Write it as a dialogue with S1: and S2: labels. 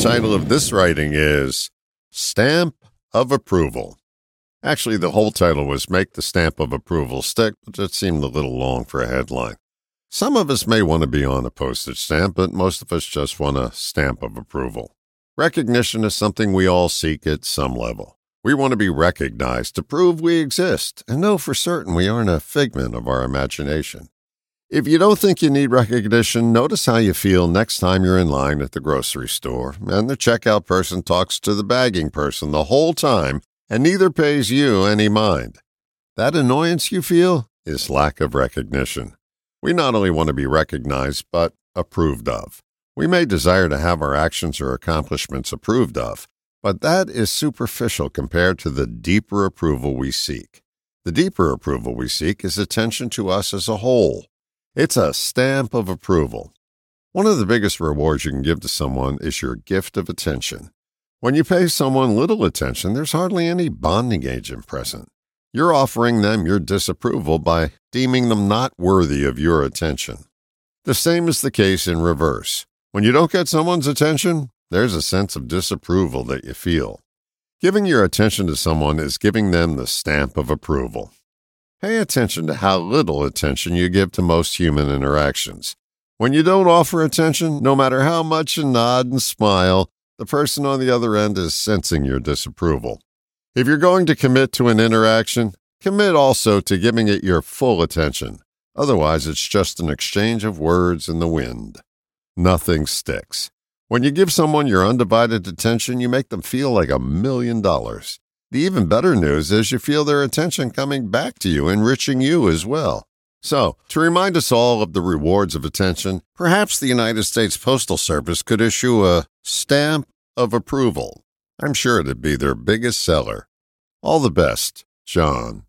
S1: title of this writing is Stamp of Approval. Actually, the whole title was Make the Stamp of Approval Stick, but it seemed a little long for a headline. Some of us may want to be on a postage stamp, but most of us just want a stamp of approval. Recognition is something we all seek at some level. We want to be recognized to prove we exist and know for certain we aren't a figment of our imagination. If you don't think you need recognition, notice how you feel next time you're in line at the grocery store and the checkout person talks to the bagging person the whole time and neither pays you any mind. That annoyance you feel is lack of recognition. We not only want to be recognized, but approved of. We may desire to have our actions or accomplishments approved of, but that is superficial compared to the deeper approval we seek. The deeper approval we seek is attention to us as a whole. It's a stamp of approval. One of the biggest rewards you can give to someone is your gift of attention. When you pay someone little attention, there's hardly any bonding agent present. You're offering them your disapproval by deeming them not worthy of your attention. The same is the case in reverse. When you don't get someone's attention, there's a sense of disapproval that you feel. Giving your attention to someone is giving them the stamp of approval. Pay attention to how little attention you give to most human interactions. When you don't offer attention, no matter how much you nod and smile, the person on the other end is sensing your disapproval. If you're going to commit to an interaction, commit also to giving it your full attention. Otherwise, it's just an exchange of words in the wind. Nothing sticks. When you give someone your undivided attention, you make them feel like a million dollars. The even better news is you feel their attention coming back to you, enriching you as well. So, to remind us all of the rewards of attention, perhaps the United States Postal Service could issue a stamp of approval. I'm sure it'd be their biggest seller. All the best, John.